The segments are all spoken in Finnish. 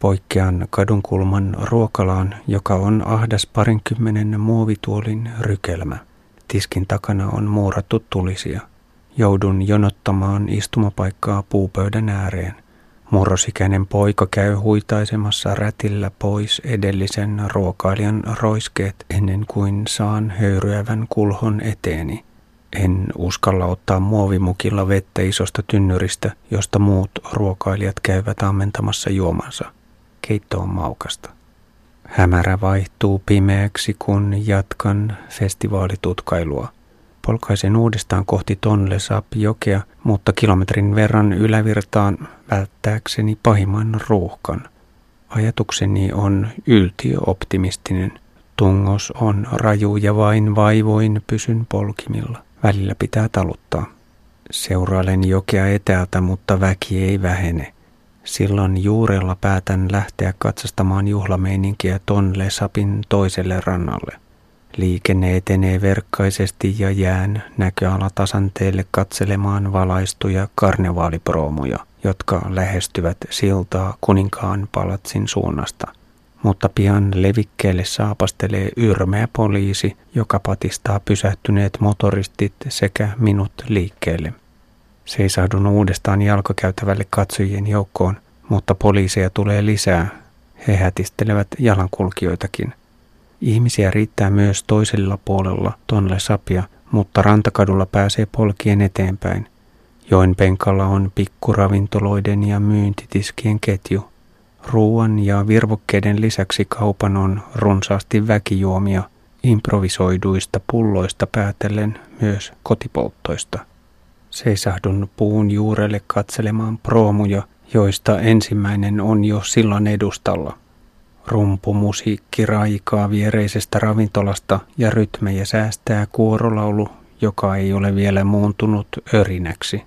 Poikkean kadunkulman ruokalaan, joka on ahdas parinkymmenen muovituolin rykelmä. Tiskin takana on muurattu tulisia. Joudun jonottamaan istumapaikkaa puupöydän ääreen. Murrosikäinen poika käy huitaisemassa rätillä pois edellisen ruokailijan roiskeet ennen kuin saan höyryävän kulhon eteeni. En uskalla ottaa muovimukilla vettä isosta tynnyristä, josta muut ruokailijat käyvät ammentamassa juomansa. Keitto on maukasta. Hämärä vaihtuu pimeäksi, kun jatkan festivaalitutkailua. Polkaisen uudestaan kohti Tonle Sap-jokea, mutta kilometrin verran ylävirtaan välttääkseni pahimman ruuhkan. Ajatukseni on yltiöoptimistinen. Tungos on raju ja vain vaivoin pysyn polkimilla. Välillä pitää taluttaa. Seurailen jokea etäältä, mutta väki ei vähene. Silloin juurella päätän lähteä katsastamaan juhlameininkiä Tonle Sapin toiselle rannalle. Liikenne etenee verkkaisesti ja jään näköalatasanteelle katselemaan valaistuja karnevaaliproomuja, jotka lähestyvät siltaa kuninkaan palatsin suunnasta. Mutta pian levikkeelle saapastelee yrmeä poliisi, joka patistaa pysähtyneet motoristit sekä minut liikkeelle. Seisahdun uudestaan jalkakäytävälle katsojien joukkoon, mutta poliiseja tulee lisää. He hätistelevät jalankulkijoitakin. Ihmisiä riittää myös toisella puolella Tonle Sapia, mutta rantakadulla pääsee polkien eteenpäin. Joen penkalla on pikkuravintoloiden ja myyntitiskien ketju. Ruuan ja virvokkeiden lisäksi kaupan on runsaasti väkijuomia, improvisoiduista pulloista päätellen myös kotipolttoista. Seisahdun puun juurelle katselemaan proomuja, joista ensimmäinen on jo sillan edustalla. Rumpumusiikki raikaa viereisestä ravintolasta ja rytmejä säästää kuorolaulu, joka ei ole vielä muuntunut örinäksi.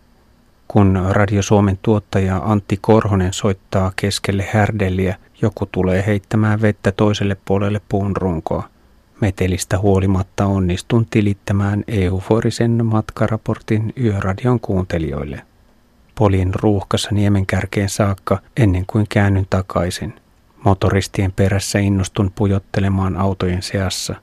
Kun Radio Suomen tuottaja Antti Korhonen soittaa keskelle härdelliä, joku tulee heittämään vettä toiselle puolelle puun runkoa. Metelistä huolimatta onnistun tilittämään euforisen matkaraportin yöradion kuuntelijoille. Polin ruuhkassa niemen kärkeen saakka ennen kuin käännyn takaisin. Motoristien perässä innostun pujottelemaan autojen seassa.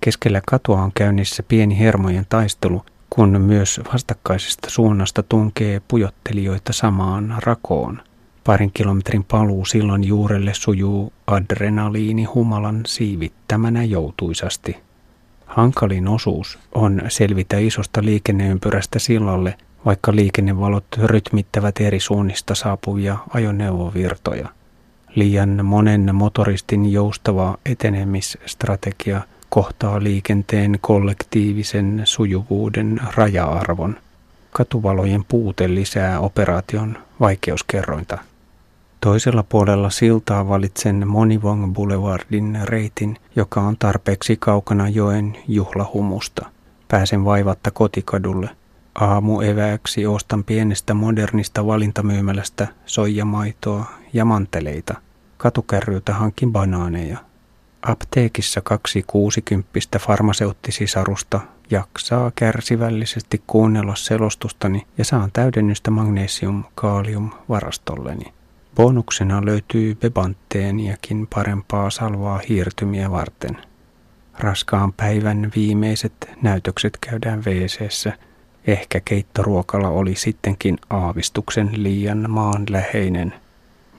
Keskellä katua on käynnissä pieni hermojen taistelu, kun myös vastakkaisesta suunnasta tunkee pujottelijoita samaan rakoon. Parin kilometrin paluu silloin juurelle sujuu adrenaliini humalan siivittämänä joutuisasti. Hankalin osuus on selvitä isosta liikenneympyrästä sillalle, vaikka liikennevalot rytmittävät eri suunnista saapuvia ajoneuvovirtoja. Liian monen motoristin joustava etenemisstrategia kohtaa liikenteen kollektiivisen sujuvuuden raja-arvon. Katuvalojen puute lisää operaation vaikeuskerrointa. Toisella puolella siltaa valitsen Monivong Boulevardin reitin, joka on tarpeeksi kaukana joen juhlahumusta. Pääsen vaivatta kotikadulle. Aamuevääksi ostan pienestä modernista valintamyymälästä soijamaitoa ja manteleita. Katukärryltä hankin banaaneja. Apteekissa kaksi kuusikymppistä farmaseuttisisarusta jaksaa kärsivällisesti kuunnella selostustani ja saan täydennystä magnesium-kaalium-varastolleni. Bonuksena löytyy bebantteeniakin parempaa salvaa hiirtymiä varten. Raskaan päivän viimeiset näytökset käydään wc Ehkä keittoruokala oli sittenkin aavistuksen liian maanläheinen.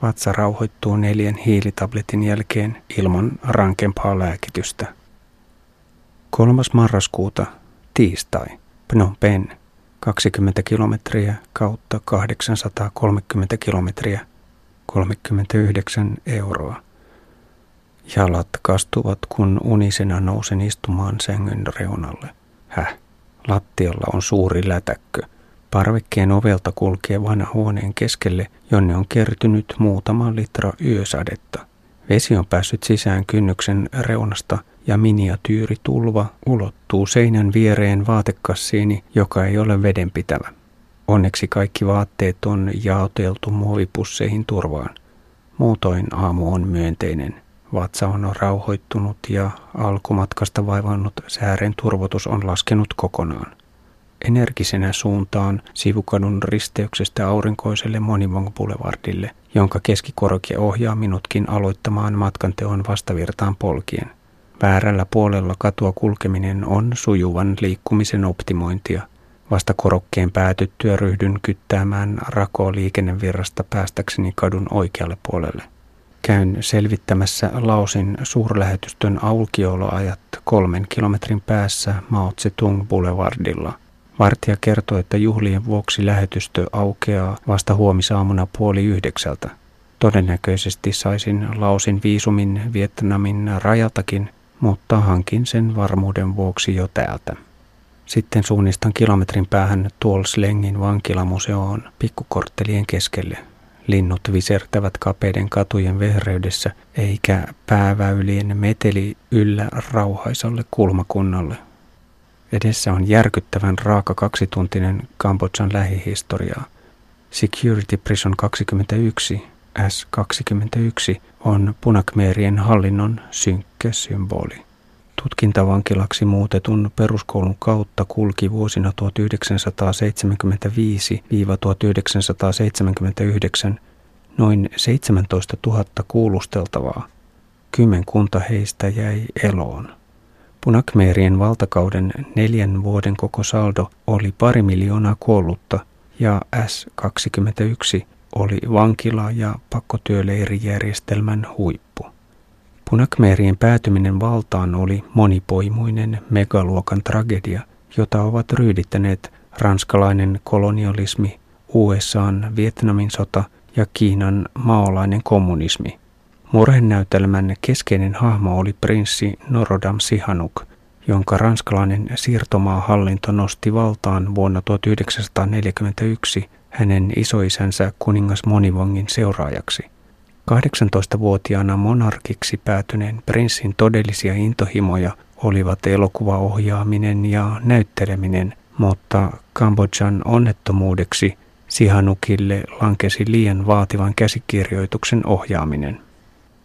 Vatsa rauhoittuu neljän hiilitabletin jälkeen ilman rankempaa lääkitystä. 3. marraskuuta, tiistai, Phnom Penh, 20 kilometriä kautta 830 kilometriä, 39 euroa. Jalat kastuvat, kun unisena nousen istumaan sängyn reunalle. Häh? Lattialla on suuri lätäkkö. Parvekkeen ovelta kulkee vanha huoneen keskelle, jonne on kertynyt muutama litra yösadetta. Vesi on päässyt sisään kynnyksen reunasta ja miniatyyritulva ulottuu seinän viereen vaatekassiini, joka ei ole vedenpitävä. Onneksi kaikki vaatteet on jaoteltu muovipusseihin turvaan. Muutoin aamu on myönteinen. Vatsa on rauhoittunut ja alkumatkasta vaivannut säären turvotus on laskenut kokonaan. energisenä suuntaan sivukadun risteyksestä aurinkoiselle Monivong Boulevardille, jonka keskikorke ohjaa minutkin aloittamaan matkanteon vastavirtaan polkien. Väärällä puolella katua kulkeminen on sujuvan liikkumisen optimointia. Vasta korokkeen päätyttyä ryhdyn kyttäämään rakoa liikennevirrasta päästäkseni kadun oikealle puolelle. Käyn selvittämässä Laosin suurlähetystön aukioloajat kolmen kilometrin päässä Mao Tse-tung Boulevardilla. Vartija kertoi, että juhlien vuoksi lähetystö aukeaa vasta huomisaamuna puoli yhdeksältä. Todennäköisesti saisin Laosin viisumin Vietnamin rajaltakin, mutta hankin sen varmuuden vuoksi jo täältä. Sitten suunnistan kilometrin päähän Tuolslengin vankilamuseoon pikkukorttelien keskelle. Linnut visertävät kapeiden katujen vehreydessä, eikä pääväylien meteli yllä rauhaisalle kulmakunnalle. Edessä on järkyttävän raaka kaksituntinen Kambodjan lähihistoriaa. Security Prison 21, S21, on punakmeerien hallinnon synkkä symboli. Tutkintavankilaksi muutetun peruskoulun kautta kulki vuosina 1975-1979 noin 17 000 kuulusteltavaa. Kymmenkunta heistä jäi eloon. Punakmeerien valtakauden neljän vuoden koko saldo oli pari miljoonaa kuollutta ja S-21 oli vankila- ja pakkotyöleirijärjestelmän huippu. Punakmeerien päätyminen valtaan oli monipoimuinen megaluokan tragedia, jota ovat ryydittäneet ranskalainen kolonialismi, USAn Vietnamin sota ja Kiinan maolainen kommunismi. Murhenäytelmän keskeinen hahmo oli prinssi Norodam Sihanouk, jonka ranskalainen siirtomaahallinto nosti valtaan vuonna 1941 hänen isoisänsä kuningas Monivongin seuraajaksi. 18-vuotiaana monarkiksi päätyneen prinssin todellisia intohimoja olivat elokuvaohjaaminen ja näytteleminen, mutta Kambodjan onnettomuudeksi Sihanukille lankesi liian vaativan käsikirjoituksen ohjaaminen.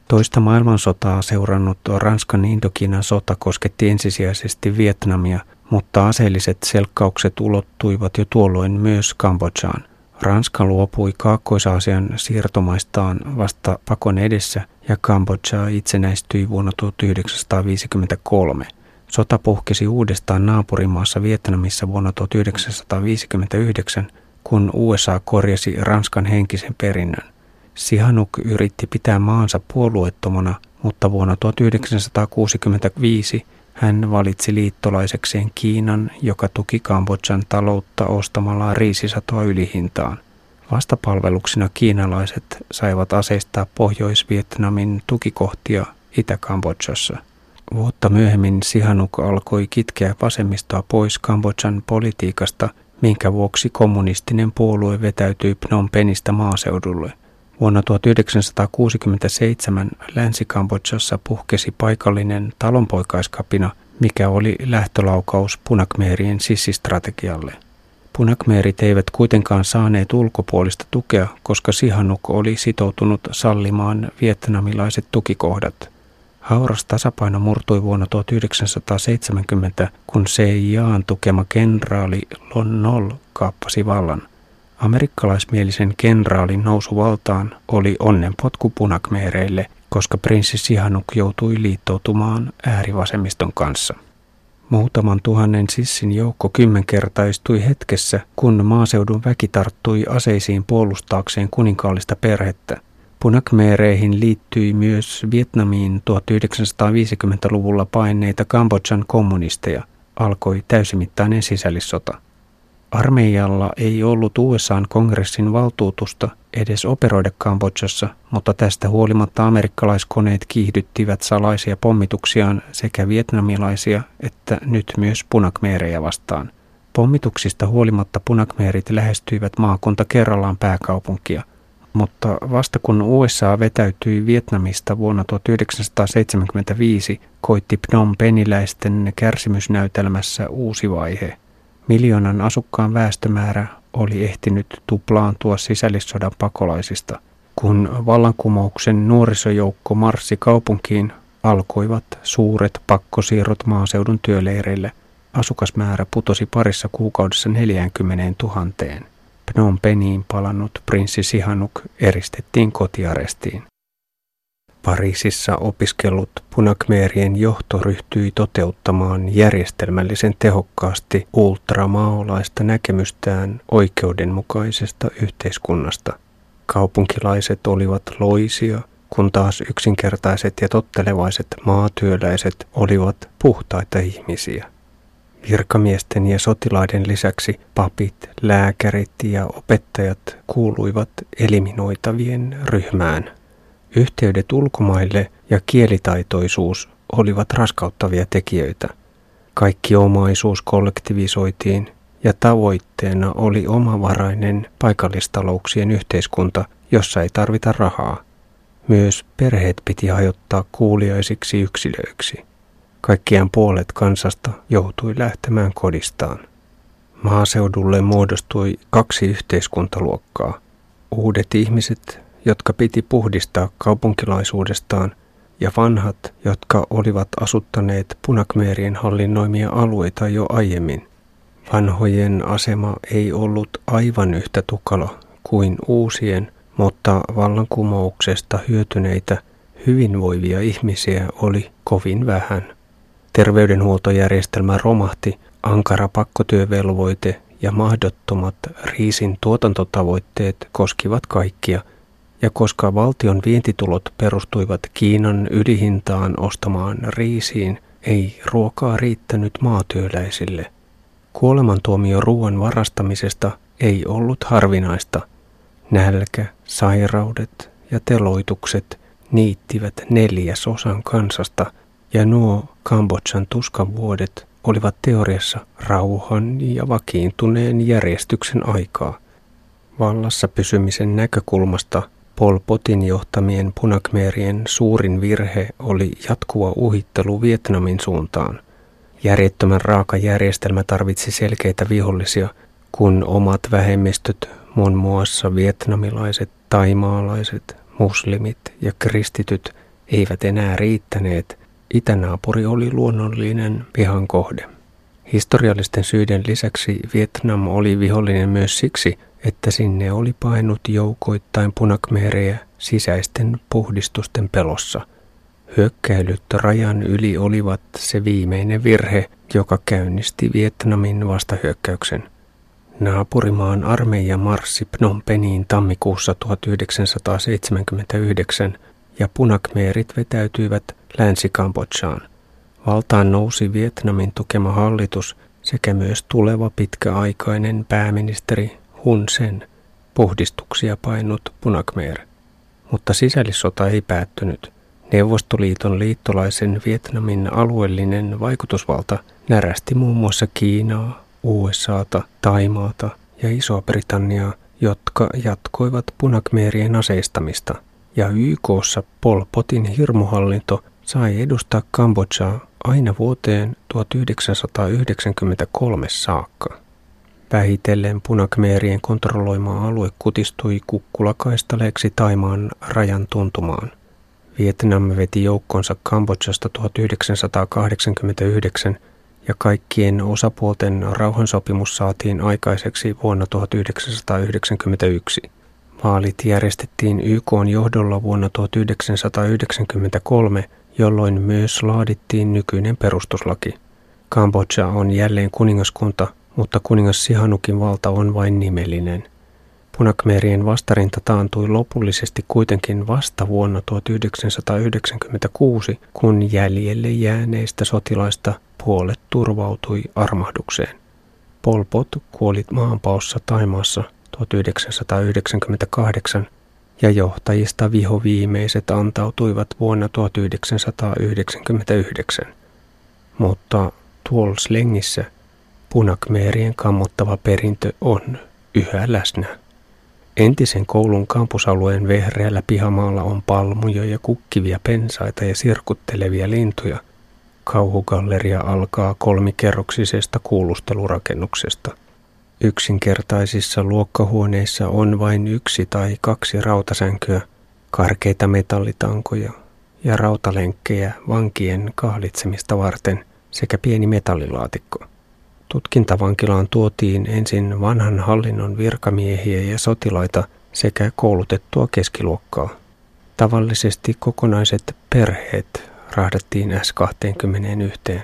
Toista maailmansotaa seurannut Ranskan Indokiinan sota kosketti ensisijaisesti Vietnamia, mutta aseelliset selkkaukset ulottuivat jo tuolloin myös Kambodžaan. Ranska luopui Kaakkois-Aasian siirtomaistaan vasta pakon edessä ja Kambodža itsenäistyi vuonna 1953. Sota puhkesi uudestaan naapurimaassa Vietnamissa vuonna 1959, kun USA korjasi Ranskan henkisen perinnön. Sihanuk yritti pitää maansa puolueettomana, mutta vuonna 1965 hän valitsi liittolaisekseen Kiinan, joka tuki Kambodjan taloutta ostamalla riisisatoa ylihintaan. Vastapalveluksina kiinalaiset saivat aseistaa Pohjois-Vietnamin tukikohtia Itä-Kambodžassa. Vuotta myöhemmin Sihanuk alkoi kitkeä vasemmistoa pois Kambodjan politiikasta, minkä vuoksi kommunistinen puolue vetäytyi Phnom Penistä maaseudulle – Vuonna 1967 Länsi-Kambodžassa puhkesi paikallinen talonpoikaiskapina, mikä oli lähtölaukaus punakmeerien sissistrategialle. Punakmeerit eivät kuitenkaan saaneet ulkopuolista tukea, koska Sihanuk oli sitoutunut sallimaan vietnamilaiset tukikohdat. Hauras tasapaino murtui vuonna 1970, kun CIAn tukema kenraali Lon Nol kaappasi vallan – Amerikkalaismielisen kenraalin nousu valtaan oli onnenpotku punakmeereille, koska prinssi Sihanuk joutui liittoutumaan äärivasemmiston kanssa. Muutaman tuhannen sissin joukko kymmenkertaistui hetkessä, kun maaseudun väki tarttui aseisiin puolustaakseen kuninkaallista perhettä. Punakmeereihin liittyi myös Vietnamiin 1950-luvulla paineita Kambodjan kommunisteja. Alkoi täysimittainen sisällissota. Armeijalla ei ollut USAn kongressin valtuutusta edes operoida Kambodžassa, mutta tästä huolimatta amerikkalaiskoneet kiihdyttivät salaisia pommituksiaan sekä vietnamilaisia että nyt myös punakmeerejä vastaan. Pommituksista huolimatta punakmeerit lähestyivät maakunta kerrallaan pääkaupunkia, mutta vasta kun USA vetäytyi Vietnamista vuonna 1975, koitti Phnom Peniläisten kärsimysnäytelmässä uusi vaihe – Miljoonan asukkaan väestömäärä oli ehtinyt tuplaantua sisällissodan pakolaisista. Kun vallankumouksen nuorisojoukko marssi kaupunkiin, alkoivat suuret pakkosiirrot maaseudun työleireille. asukasmäärä putosi parissa kuukaudessa 40 000. Phnom Penhiin palannut prinssi Sihanuk eristettiin kotiarestiin. Pariisissa opiskellut punakmeerien johto ryhtyi toteuttamaan järjestelmällisen tehokkaasti ultramaolaista näkemystään oikeudenmukaisesta yhteiskunnasta. Kaupunkilaiset olivat loisia, kun taas yksinkertaiset ja tottelevaiset maatyöläiset olivat puhtaita ihmisiä. Virkamiesten ja sotilaiden lisäksi papit, lääkärit ja opettajat kuuluivat eliminoitavien ryhmään. Yhteydet ulkomaille ja kielitaitoisuus olivat raskauttavia tekijöitä. Kaikki omaisuus kollektivisoitiin ja tavoitteena oli omavarainen paikallistalouksien yhteiskunta, jossa ei tarvita rahaa. Myös perheet piti hajottaa kuuliaisiksi yksilöiksi. Kaikkiaan puolet kansasta joutui lähtemään kodistaan. Maaseudulle muodostui kaksi yhteiskuntaluokkaa. Uudet ihmiset, jotka piti puhdistaa kaupunkilaisuudestaan, ja vanhat, jotka olivat asuttaneet punakmeerien hallinnoimia alueita jo aiemmin. Vanhojen asema ei ollut aivan yhtä tukala kuin uusien, mutta vallankumouksesta hyötyneitä hyvinvoivia ihmisiä oli kovin vähän. Terveydenhuoltojärjestelmä romahti, ankara pakkotyövelvoite ja mahdottomat riisin tuotantotavoitteet koskivat kaikkia, ja koska valtion vientitulot perustuivat Kiinan ylihintaan ostamaan riisiin, ei ruokaa riittänyt maatyöläisille. Kuolemantuomio ruoan varastamisesta ei ollut harvinaista. Nälkä, sairaudet ja teloitukset niittivät neljäsosan kansasta – ja nuo Kambodjan tuskan vuodet olivat teoriassa rauhan ja vakiintuneen järjestyksen aikaa. Vallassa pysymisen näkökulmasta Pol Potin johtamien punakmeerien suurin virhe oli jatkuva uhittelu Vietnamin suuntaan. Järjettömän raaka järjestelmä tarvitsi selkeitä vihollisia, kun omat vähemmistöt, muun muassa vietnamilaiset, taimaalaiset, muslimit ja kristityt, eivät enää riittäneet, Itänaapuri oli luonnollinen vihan kohde. Historiallisten syiden lisäksi Vietnam oli vihollinen myös siksi, että sinne oli painut joukoittain punakmeerejä sisäisten puhdistusten pelossa. Hyökkäilyt rajan yli olivat se viimeinen virhe, joka käynnisti Vietnamin vastahyökkäyksen. Naapurimaan armeija marssi Phnom Penhiin tammikuussa 1979 ja punakmeerit vetäytyivät Länsi-Kambodžaan. Valtaan nousi Vietnamin tukema hallitus sekä myös tuleva pitkäaikainen pääministeri Hun Sen, puhdistuksia painut Punakmeer. Mutta sisällissota ei päättynyt. Neuvostoliiton liittolaisen Vietnamin alueellinen vaikutusvalta närästi muun muassa Kiinaa, USAta, Taimaata ja Isoa-Britanniaa, jotka jatkoivat punakmeerien aseistamista. Ja YKssa Pol Potin hirmuhallinto sai edustaa Kambodžaa aina vuoteen 1993 saakka. Vähitellen punakmeerien kontrolloima alue kutistui kukkulakaistaleeksi Taimaan rajan tuntumaan. Vietnam veti joukkonsa Kambodžasta 1989 ja kaikkien osapuolten rauhansopimus saatiin aikaiseksi vuonna 1991. Vaalit järjestettiin YK johdolla vuonna 1993 jolloin myös laadittiin nykyinen perustuslaki. Kambodža on jälleen kuningaskunta, mutta kuningas Sihanukin valta on vain nimellinen. Punakmeerien vastarinta taantui lopullisesti kuitenkin vasta vuonna 1996, kun jäljelle jääneistä sotilaista puolet turvautui armahdukseen. Pol Pot kuoli maanpaossa Taimaassa 1998 ja johtajista vihoviimeiset antautuivat vuonna 1999. Mutta Tuolslengissä punakmeerien kammottava perintö on yhä läsnä. Entisen koulun kampusalueen vehreällä pihamaalla on palmuja ja kukkivia pensaita ja sirkuttelevia lintuja. Kauhugalleria alkaa kolmikerroksisesta kuulustelurakennuksesta – Yksinkertaisissa luokkahuoneissa on vain yksi tai kaksi rautasänkyä, karkeita metallitankoja ja rautalenkkejä vankien kahlitsemista varten sekä pieni metallilaatikko. Tutkintavankilaan tuotiin ensin vanhan hallinnon virkamiehiä ja sotilaita sekä koulutettua keskiluokkaa. Tavallisesti kokonaiset perheet rahdattiin S21.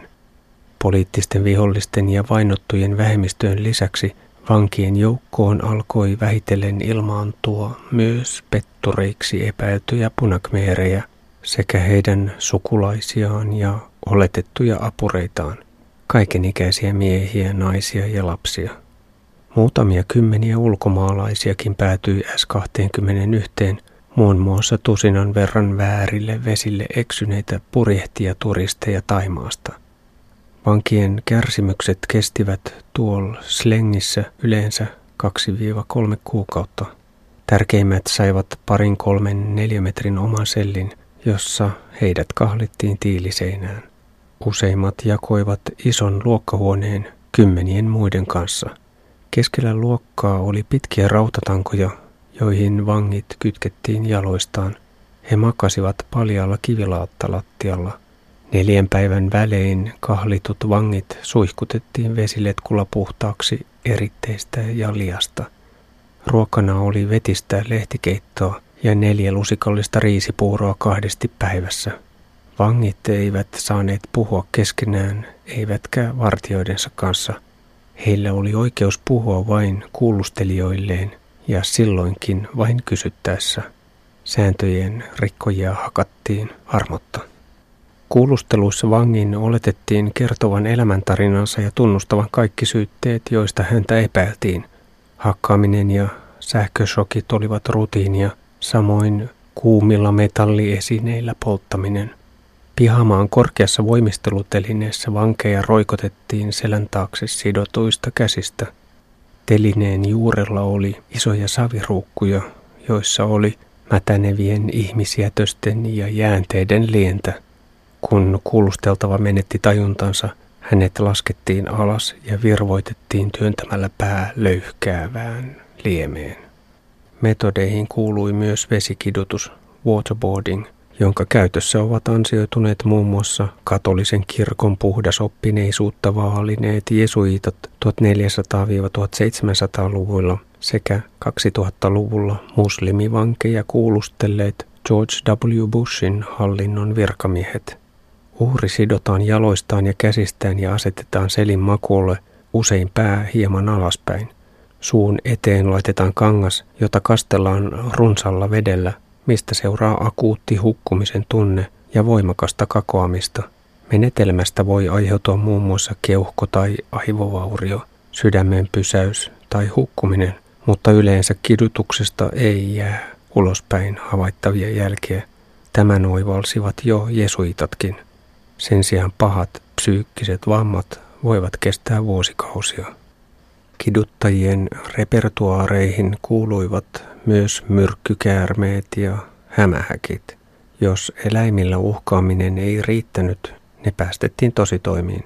Poliittisten vihollisten ja vainottujen vähemmistöjen lisäksi vankien joukkoon alkoi vähitellen ilmaantua myös pettureiksi epäiltyjä punakmeerejä sekä heidän sukulaisiaan ja oletettuja apureitaan, kaikenikäisiä miehiä, naisia ja lapsia. Muutamia kymmeniä ulkomaalaisiakin päätyi S21, muun muassa tusinan verran väärille vesille eksyneitä purjehtia turisteja Taimaasta – Vankien kärsimykset kestivät tuolla slengissä yleensä 2-3 kuukautta. Tärkeimmät saivat parin kolmen neliömetrin oman sellin, jossa heidät kahlittiin tiiliseinään. Useimmat jakoivat ison luokkahuoneen kymmenien muiden kanssa. Keskellä luokkaa oli pitkiä rautatankoja, joihin vangit kytkettiin jaloistaan. He makasivat paljalla kivilaattalattialla – Neljän päivän välein kahlitut vangit suihkutettiin vesiletkulla puhtaaksi eritteistä ja liasta. Ruokana oli vetistä lehtikeittoa ja neljä lusikallista riisipuuroa kahdesti päivässä. Vangit eivät saaneet puhua keskenään, eivätkä vartioidensa kanssa. Heillä oli oikeus puhua vain kuulustelijoilleen ja silloinkin vain kysyttäessä. Sääntöjen rikkojia hakattiin armotta. Kuulusteluissa vangin oletettiin kertovan elämäntarinansa ja tunnustavan kaikki syytteet, joista häntä epäiltiin. Hakkaaminen ja sähköshokit olivat rutiinia, samoin kuumilla metalliesineillä polttaminen. Pihamaan korkeassa voimistelutelineessä vankeja roikotettiin selän taakse sidotuista käsistä. Telineen juurella oli isoja saviruukkuja, joissa oli mätänevien ihmisjätösten ja jäänteiden lientä. Kun kuulusteltava menetti tajuntansa, hänet laskettiin alas ja virvoitettiin työntämällä pää löyhkäävään liemeen. Metodeihin kuului myös vesikidutus, waterboarding, jonka käytössä ovat ansioituneet muun muassa katolisen kirkon puhdasoppineisuutta vaalineet jesuitat 1400-1700-luvuilla sekä 2000-luvulla muslimivankeja kuulustelleet George W. Bushin hallinnon virkamiehet – Uhri sidotaan jaloistaan ja käsistään ja asetetaan selin makuulle, usein pää hieman alaspäin. Suun eteen laitetaan kangas, jota kastellaan runsalla vedellä, mistä seuraa akuutti hukkumisen tunne ja voimakasta kakoamista. Menetelmästä voi aiheutua muun muassa keuhko- tai aivovaurio, sydämen pysäys tai hukkuminen, mutta yleensä kidutuksesta ei jää ulospäin havaittavia jälkiä. Tämän oivalsivat jo jesuitatkin. Sen sijaan pahat psyykkiset vammat voivat kestää vuosikausia. Kiduttajien repertuaareihin kuuluivat myös myrkkykäärmeet ja hämähäkit. Jos eläimillä uhkaaminen ei riittänyt, ne päästettiin tositoimiin.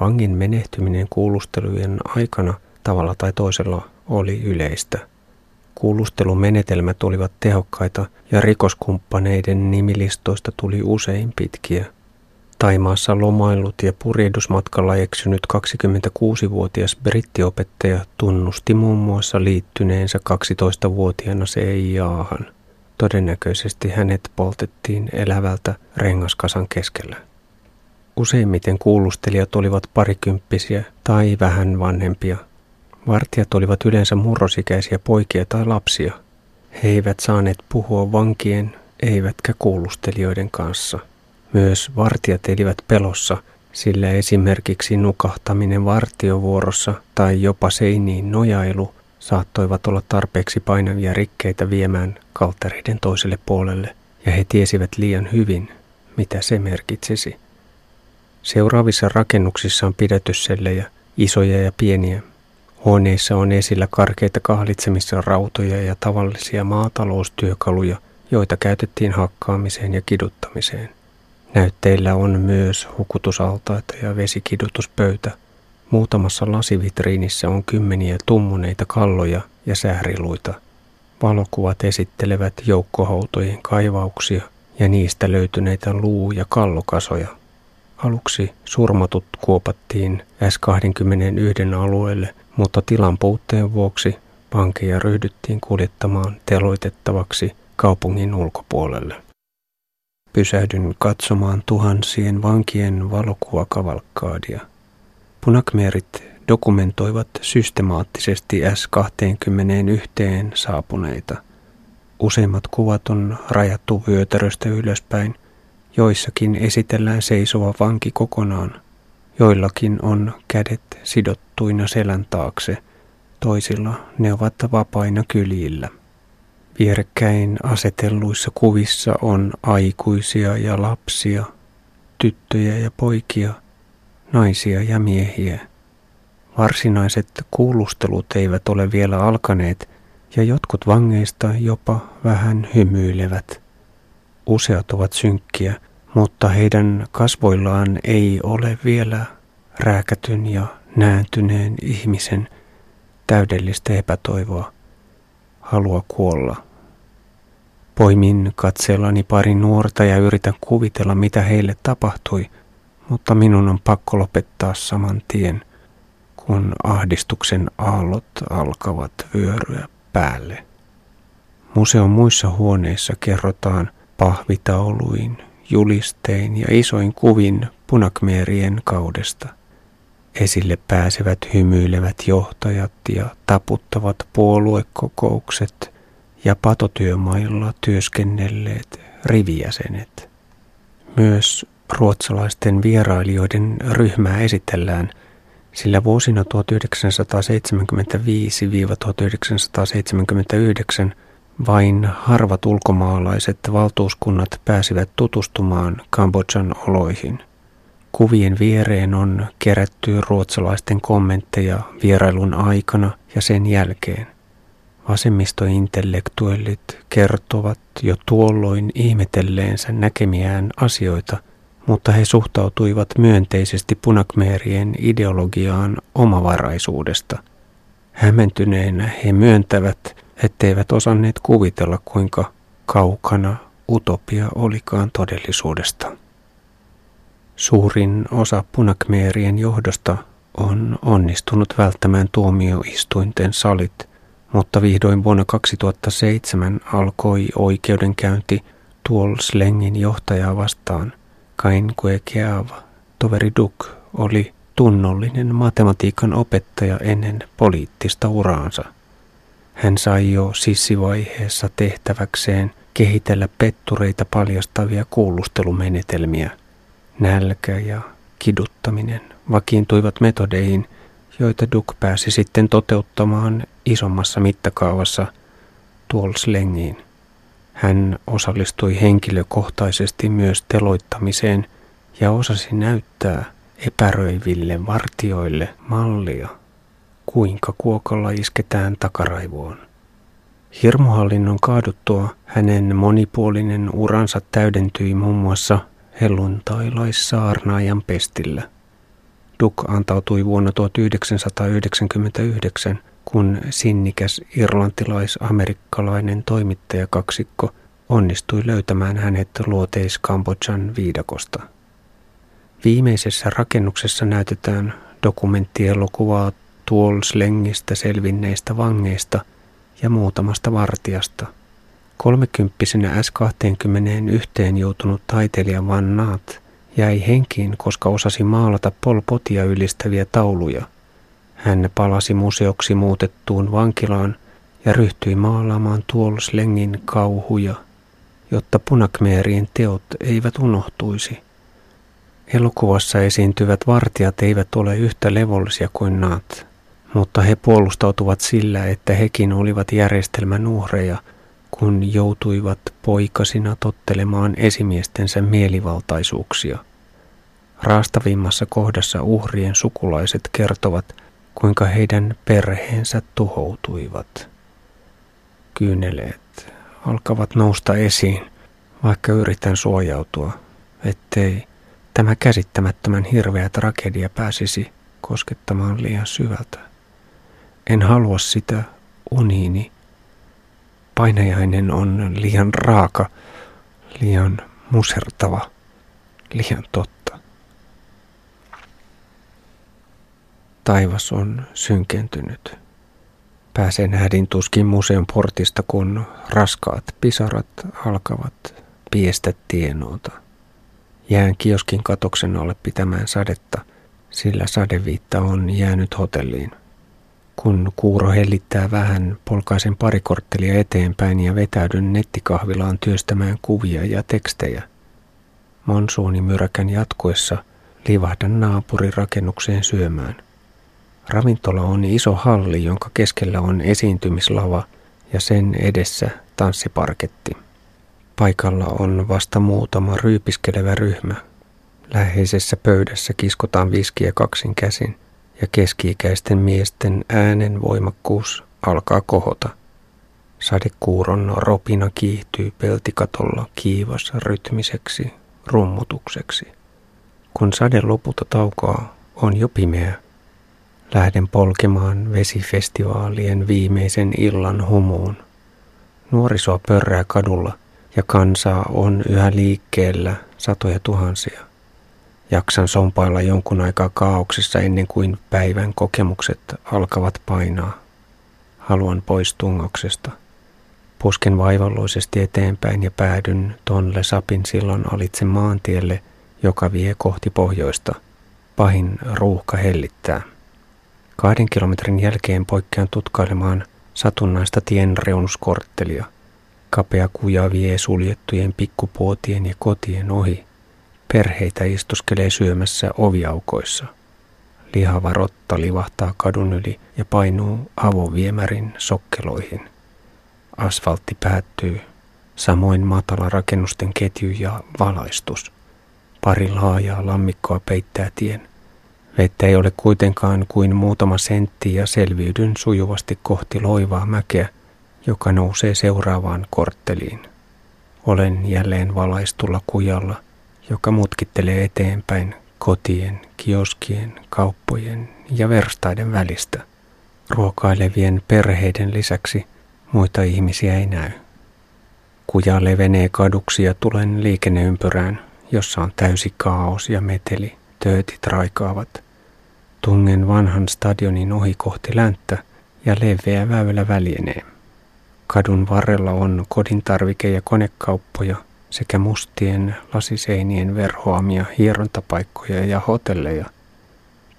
Vangin menehtyminen kuulustelujen aikana tavalla tai toisella oli yleistä. Kuulustelumenetelmät olivat tehokkaita ja rikoskumppaneiden nimilistoista tuli usein pitkiä – Taimaassa lomaillut ja purjehdusmatkalla eksynyt 26-vuotias brittiopettaja tunnusti muun muassa liittyneensä 12-vuotiaana CIAhan. Todennäköisesti hänet poltettiin elävältä rengaskasan keskellä. Useimmiten kuulustelijat olivat parikymppisiä tai vähän vanhempia. Vartijat olivat yleensä murrosikäisiä poikia tai lapsia. He eivät saaneet puhua vankien eivätkä kuulustelijoiden kanssa – myös vartijat elivät pelossa, sillä esimerkiksi nukahtaminen vartiovuorossa tai jopa seiniin nojailu saattoivat olla tarpeeksi painavia rikkeitä viemään kaltereiden toiselle puolelle, ja he tiesivät liian hyvin, mitä se merkitsisi. Seuraavissa rakennuksissa on pidätyssellejä, isoja ja pieniä. Huoneissa on esillä karkeita kahlitsemissa rautoja ja tavallisia maataloustyökaluja, joita käytettiin hakkaamiseen ja kiduttamiseen. Näytteillä on myös hukutusaltaita ja vesikidutuspöytä. Muutamassa lasivitriinissä on kymmeniä tummuneita kalloja ja sääriluita. Valokuvat esittelevät joukkohautojen kaivauksia ja niistä löytyneitä luu- ja kallokasoja. Aluksi surmatut kuopattiin S21 alueelle, mutta tilan puutteen vuoksi vankeja ryhdyttiin kuljettamaan teloitettavaksi kaupungin ulkopuolelle. Pysähdyn katsomaan tuhansien vankien valokuvakavalkkaadia. Punakmeerit dokumentoivat systemaattisesti S21 saapuneita. Useimmat kuvat on rajattu vyötäröstä ylöspäin, joissakin esitellään seisova vanki kokonaan, joillakin on kädet sidottuina selän taakse, toisilla ne ovat vapaina kyljillä. Vierekkäin asetelluissa kuvissa on aikuisia ja lapsia, tyttöjä ja poikia, naisia ja miehiä. Varsinaiset kuulustelut eivät ole vielä alkaneet ja jotkut vangeista jopa vähän hymyilevät. Useat ovat synkkiä, mutta heidän kasvoillaan ei ole vielä rääkätyn ja nääntyneen ihmisen täydellistä epätoivoa, halua kuolla. Poimin katseellani pari nuorta ja yritän kuvitella, mitä heille tapahtui, mutta minun on pakko lopettaa saman tien, kun ahdistuksen aallot alkavat vyöryä päälle. Museon muissa huoneissa kerrotaan pahvitauluin, julistein ja isoin kuvin punakmeerien kaudesta. Esille pääsevät hymyilevät johtajat ja taputtavat puoluekokoukset ja patotyömailla työskennelleet rivijäsenet. Myös ruotsalaisten vierailijoiden ryhmää esitellään, sillä vuosina 1975-1979 vain harvat ulkomaalaiset valtuuskunnat pääsivät tutustumaan Kambodjan oloihin. Kuvien viereen on kerätty ruotsalaisten kommentteja vierailun aikana ja sen jälkeen. Vasemmistointellektuellit kertovat jo tuolloin ihmetelleensä näkemiään asioita, mutta he suhtautuivat myönteisesti punakmeerien ideologiaan omavaraisuudesta. Hämmentyneenä he myöntävät, etteivät osanneet kuvitella kuinka kaukana utopia olikaan todellisuudesta. Suurin osa punakmeerien johdosta on onnistunut välttämään tuomioistuinten salit – mutta vihdoin vuonna 2007 alkoi oikeudenkäynti Tuol-slengin johtajaa vastaan. Kain Kuekeava, toveri Duk, oli tunnollinen matematiikan opettaja ennen poliittista uraansa. Hän sai jo sissivaiheessa tehtäväkseen kehitellä pettureita paljastavia kuulustelumenetelmiä. Nälkä ja kiduttaminen vakiintuivat metodeihin, joita Duk pääsi sitten toteuttamaan isommassa mittakaavassa Tuolslengiin. Hän osallistui henkilökohtaisesti myös teloittamiseen ja osasi näyttää epäröiville vartioille mallia, kuinka kuokalla isketään takaraivoon. Hirmuhallinnon kaaduttua hänen monipuolinen uransa täydentyi muun muassa helluntailaissaarnaajan pestillä – Duk antautui vuonna 1999, kun sinnikäs irlantilais-amerikkalainen toimittajakaksikko onnistui löytämään hänet luoteis Kambodjan viidakosta. Viimeisessä rakennuksessa näytetään dokumenttielokuvaa Tuolslengistä selvinneistä vangeista ja muutamasta vartijasta. Kolmekymppisenä S21 joutunut taiteilija Van Naat – jäi henkiin, koska osasi maalata Pol Potia ylistäviä tauluja. Hän palasi museoksi muutettuun vankilaan ja ryhtyi maalaamaan Tuolslengin kauhuja, jotta punakmeerien teot eivät unohtuisi. Elokuvassa esiintyvät vartijat eivät ole yhtä levollisia kuin naat, mutta he puolustautuvat sillä, että hekin olivat järjestelmän uhreja – kun joutuivat poikasina tottelemaan esimiestensä mielivaltaisuuksia. Raastavimmassa kohdassa uhrien sukulaiset kertovat, kuinka heidän perheensä tuhoutuivat. Kyyneleet alkavat nousta esiin, vaikka yritän suojautua, ettei tämä käsittämättömän hirveä tragedia pääsisi koskettamaan liian syvältä. En halua sitä uniini Painajainen on liian raaka, liian musertava, liian totta. Taivas on synkentynyt. Pääsen hädin tuskin museon portista, kun raskaat pisarat alkavat piestä tienoota. Jään kioskin katoksen alle pitämään sadetta, sillä sadeviitta on jäänyt hotelliin. Kun kuuro hellittää vähän, polkaisen pari korttelia eteenpäin ja vetäydyn nettikahvilaan työstämään kuvia ja tekstejä. Monsuunimyräkän jatkuessa livahdan naapurirakennukseen syömään. Ravintola on iso halli, jonka keskellä on esiintymislava ja sen edessä tanssiparketti. Paikalla on vasta muutama ryypiskelevä ryhmä. Läheisessä pöydässä kiskotaan viskiä kaksin käsin ja keski-ikäisten miesten äänen voimakkuus alkaa kohota. Sadekuuron ropina kiihtyy peltikatolla kiivas rytmiseksi rummutukseksi. Kun sade lopulta taukoaa, on jo pimeä. Lähden polkemaan vesifestivaalien viimeisen illan humuun. Nuorisoa pörrää kadulla ja kansaa on yhä liikkeellä satoja tuhansia. Jaksan sompailla jonkun aikaa kaauksessa ennen kuin päivän kokemukset alkavat painaa. Haluan pois tungoksesta. Pusken vaivalloisesti eteenpäin ja päädyn Tonle Sapin silloin alitse maantielle, joka vie kohti pohjoista. Pahin ruuhka hellittää. Kahden kilometrin jälkeen poikkean tutkailemaan satunnaista tien reunuskorttelia. Kapea kuja vie suljettujen pikkupuotien ja kotien ohi. Perheitä istuskelee syömässä oviaukoissa. Lihava rotta livahtaa kadun yli ja painuu avoviemärin sokkeloihin. Asfaltti päättyy, samoin matala rakennusten ketju ja valaistus. Pari laajaa lammikkoa peittää tien – Vettä ei ole kuitenkaan kuin muutama sentti ja selviydyn sujuvasti kohti loivaa mäkeä, joka nousee seuraavaan kortteliin. Olen jälleen valaistulla kujalla, joka mutkittelee eteenpäin kotien, kioskien, kauppojen ja verstaiden välistä. Ruokailevien perheiden lisäksi muita ihmisiä ei näy. Kuja levenee kaduksi ja tulen liikenneympyrään, jossa on täysi kaos ja meteli. Töötit raikaavat – Tungen vanhan stadionin ohi kohti länttä ja leveä väylä väljenee. Kadun varrella on kodintarvike- ja konekauppoja sekä mustien lasiseinien verhoamia hierontapaikkoja ja hotelleja.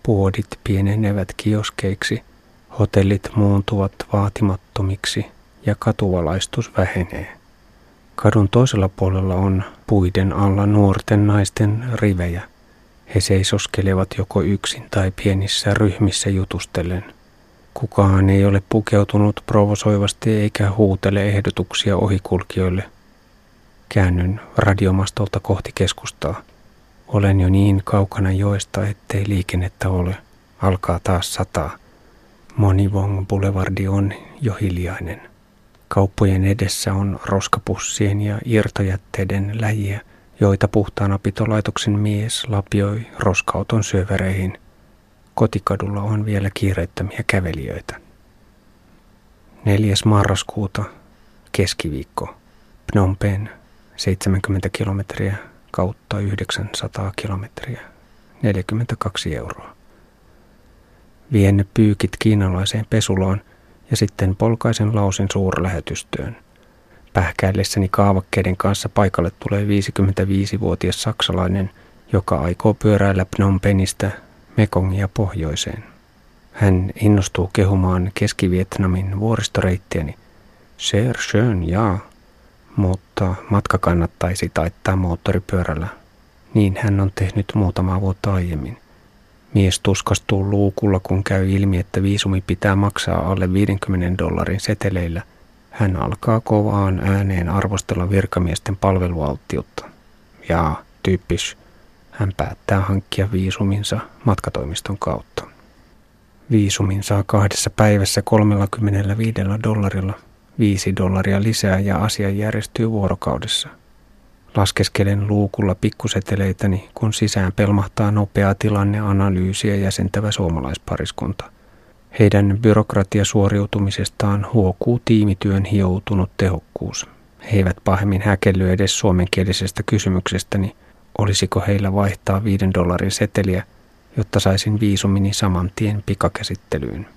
Puodit pienenevät kioskeiksi, hotellit muuntuvat vaatimattomiksi ja katuvalaistus vähenee. Kadun toisella puolella on puiden alla nuorten naisten rivejä – he seisoskelevat joko yksin tai pienissä ryhmissä jutustellen. Kukaan ei ole pukeutunut provosoivasti eikä huutele ehdotuksia ohikulkijoille. Käännyn radiomastolta kohti keskustaa. Olen jo niin kaukana joesta, ettei liikennettä ole. Alkaa taas sataa. Monivong Boulevardi on jo hiljainen. Kauppojen edessä on roskapussien ja irtojätteiden läjiä – joita puhtaanapitolaitoksen mies lapioi roskauton syövereihin. Kotikadulla on vielä kiireettömiä kävelijöitä. 4. marraskuuta, keskiviikko, Phnom Penh, 70 kilometriä kautta 900 kilometriä, 42 euroa. Vien pyykit kiinalaiseen pesuloon ja sitten polkaisen lausin suurlähetystöön – Pähkäillessäni kaavakkeiden kanssa paikalle tulee 55-vuotias saksalainen, joka aikoo pyöräillä Phnom Penistä Mekongia pohjoiseen. Hän innostuu kehumaan Keski-Vietnamin vuoristoreittiäni. Sehr schön, jaa. Mutta matka kannattaisi taittaa moottoripyörällä. Niin hän on tehnyt muutama vuotta aiemmin. Mies tuskastuu luukulla, kun käy ilmi, että viisumi pitää maksaa alle 50 dollarin seteleillä – hän alkaa kovaan ääneen arvostella virkamiesten palvelualttiutta. Ja tyyppis, hän päättää hankkia viisuminsa matkatoimiston kautta. Viisumin saa kahdessa päivässä 35 dollarilla, 5 dollaria lisää ja asia järjestyy vuorokaudessa. Laskeskelen luukulla pikkuseteleitäni, kun sisään pelmahtaa nopeaa tilanneanalyysiä jäsentävä suomalaispariskunta – heidän byrokratiasuoriutumisestaan huokuu tiimityön hioutunut tehokkuus. He eivät pahemmin häkelly edes suomenkielisestä kysymyksestäni, olisiko heillä vaihtaa viiden dollarin seteliä, jotta saisin viisumini saman tien pikakäsittelyyn.